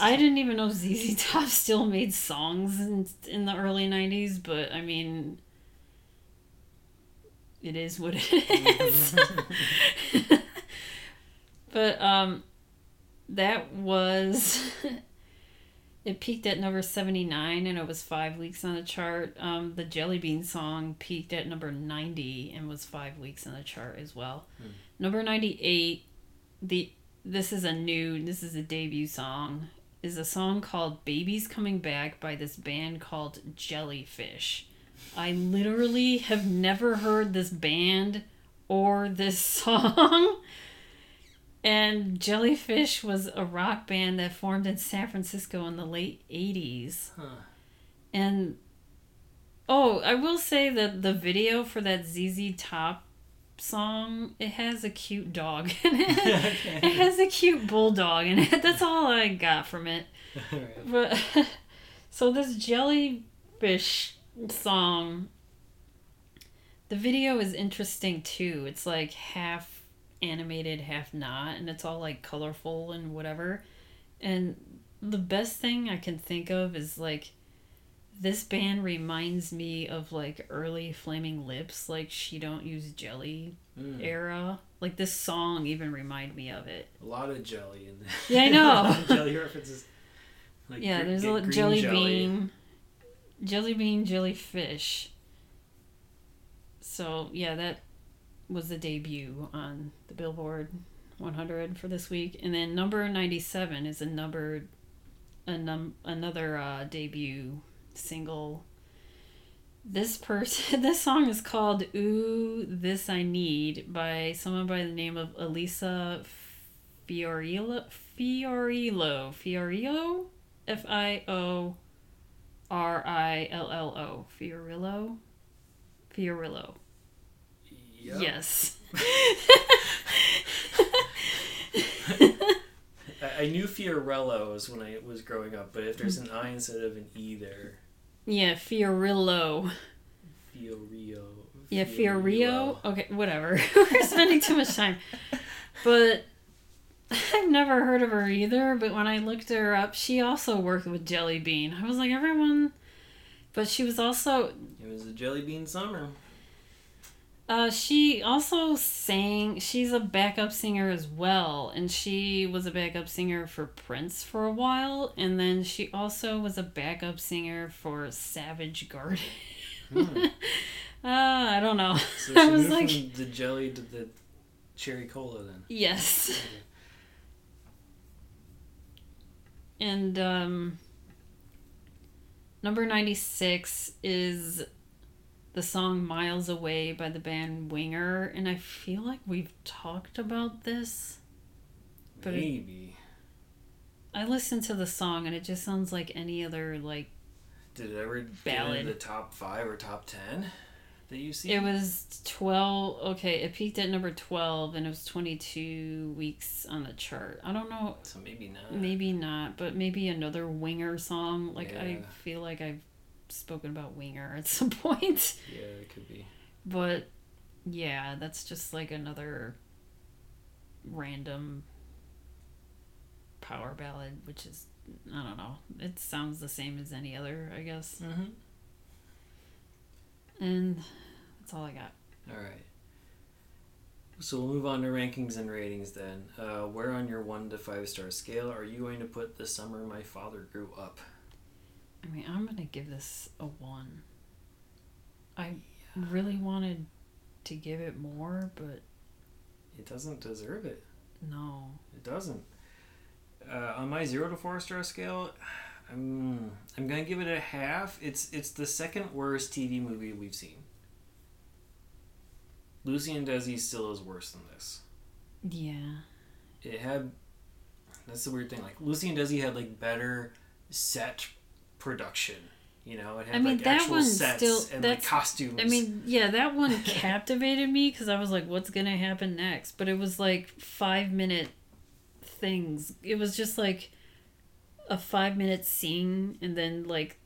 I, didn't even know ZZ Top still made songs in, in the early 90s, but I mean, it is what it is. but um that was it peaked at number 79 and it was five weeks on the chart. Um the jelly bean song peaked at number 90 and was five weeks on the chart as well. Hmm. number 98 the this is a new this is a debut song is a song called babies coming back by this band called jellyfish. I literally have never heard this band or this song and Jellyfish was a rock band that formed in San Francisco in the late 80s. Huh. And oh, I will say that the video for that ZZ Top song, it has a cute dog in it. Okay. It has a cute bulldog in it. That's all I got from it. But so this jellyfish song, the video is interesting too. It's like half animated, half not, and it's all like colorful and whatever. And the best thing I can think of is like this band reminds me of like early Flaming Lips, like she don't use jelly Mm. era. Like this song even remind me of it. A lot of jelly in there. Yeah, I know. a lot of jelly references. Like yeah, there's a green jelly, bean, jelly bean, jellyfish. So yeah, that was the debut on the Billboard 100 for this week, and then number 97 is a number, a num another uh, debut single. This person, this song is called "Ooh, This I Need" by someone by the name of Elisa Fiorillo. Fiorillo. Fiorillo. F I O R I L L O. Fiorillo. Fiorillo. Yep. Yes. I, I knew Fiorellos when I was growing up, but if there's an I instead of an E there, yeah, Fiorillo. Fiorio. Yeah, Fiorio. Okay, whatever. We're spending too much time. But I've never heard of her either. But when I looked her up, she also worked with Jelly Bean. I was like, everyone. But she was also It was a jelly bean summer. Uh, she also sang. She's a backup singer as well, and she was a backup singer for Prince for a while, and then she also was a backup singer for Savage Garden. Hmm. uh, I don't know. So I she was moved like, from the jelly to the cherry cola then. yes, and um, number ninety six is the song "Miles Away" by the band Winger, and I feel like we've talked about this. But it- Maybe. I listened to the song and it just sounds like any other like Did it ever get Ballad. the top five or top ten that you see? it was 12 okay it peaked at number 12 and it was 22 weeks on the chart i don't know So maybe not. maybe not but maybe another winger song like i feel like i've spoken about winger at some point Yeah, it could be. but yeah that's just like another random power ballad which is I don't know. It sounds the same as any other, I guess. Mm-hmm. And that's all I got. All right. So we'll move on to rankings and ratings then. Uh, where on your one to five star scale are you going to put the summer my father grew up? I mean, I'm gonna give this a one. I really wanted to give it more, but It doesn't deserve it. no. It doesn't. Uh, on my zero to four star scale, I'm I'm gonna give it a half. It's it's the second worst TV movie we've seen. Lucy and Desi still is worse than this. Yeah. It had that's the weird thing. Like Lucy and Desi had like better set production. You know, it had I mean, like that actual sets still- and like costumes. I mean, yeah, that one captivated me because I was like, what's gonna happen next? But it was like five minute things. It was just like a five minute scene and then like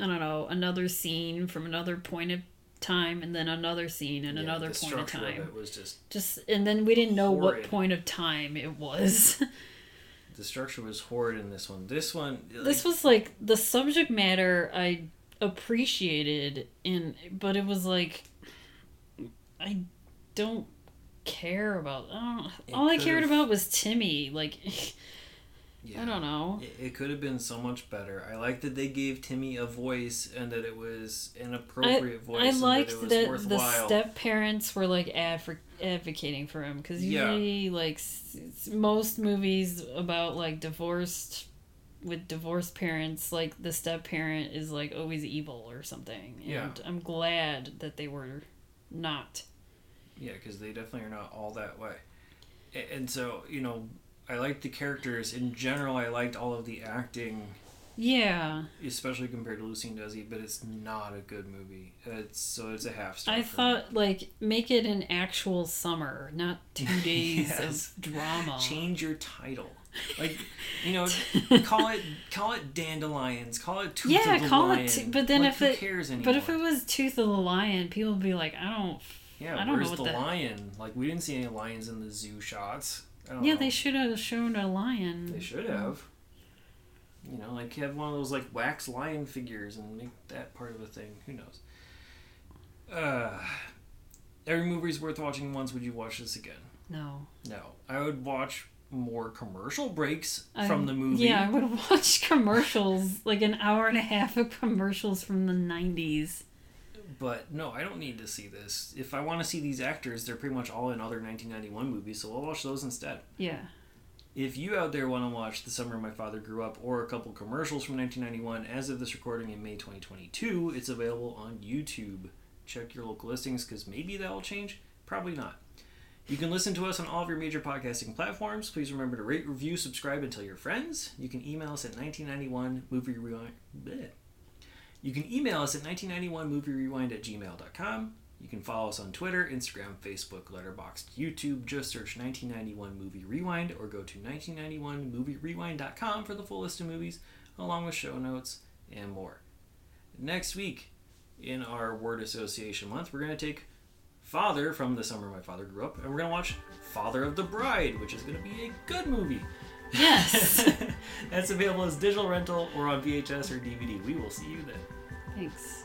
I don't know, another scene from another point of time and then another scene and Yeah, another the point of time. it was just Just and then we didn't know Horrid. what point of time it was. the structure was horrid in this one. This one, this was like the subject matter I appreciated in but it was like I don't care about I don't, all I cared about was Timmy like yeah. I don't know It, it could have been so much better. I like that they gave Timmy a voice and that it was an appropriate voice. I and liked that, it was that the worthwhile. step parents were like adv- advocating for him because Yeah. usually like s- most movies about like divorced with divorced parents like the step parent is like always evil or something and Yeah. I'm glad that they were not Yeah, because they definitely are not all that way. And so, you know, I liked the characters in general. I liked all of the acting, yeah especially compared to Lucy and Desi. But it's not a good movie. It's so it's a half star. I for me. thought like make it an actual summer not two days Yes. of drama change your title. Like, you know, call it call it Dandelions. Call it Tooth Yeah, of the call it Lion. t- but then Like, if it- cares anymore? but if it was Tooth of the Lion people would be like I don't yeah, I don't know where's what the, the- lion? Like, we didn't see any lions in the zoo shots. Don't yeah know. they should have shown a lion They should have. You know, like have one of those like wax lion figures and make that part of a thing. Who knows? Uh, every movie's worth watching once. Would you watch this again? no No, I would watch more commercial breaks I- from the movie. Yeah, I would watch commercials, like an hour and a half of commercials from the 90s. But no, I don't need to see this. If I want to see these actors, they're pretty much all in other 1991 movies, so I'll watch those instead. Yeah. If you out there want to watch The Summer My Father Grew Up or a couple commercials from 1991, as of this recording in May 2022, it's available on YouTube. Check your local listings because maybe that will change. Probably not. You can listen to us on all of your major podcasting platforms. Please remember to rate, review, subscribe, and tell your friends. You can email us at 1991 movie rewind. bleh. You can email us at 1991 movie rewind at gmail.com. You can follow us on Twitter, Instagram, Facebook, Letterboxd, YouTube. Just search 1991 Movie Rewind or go to 1991movierewind.com for the full list of movies, along with show notes and more. Next week, in our word association month, we're going to take Father from The Summer My Father Grew Up, and we're going to watch Father of the Bride, which is going to be a good movie. Yes. That's available as digital rental or on VHS or DVD. We will see you then. Thanks.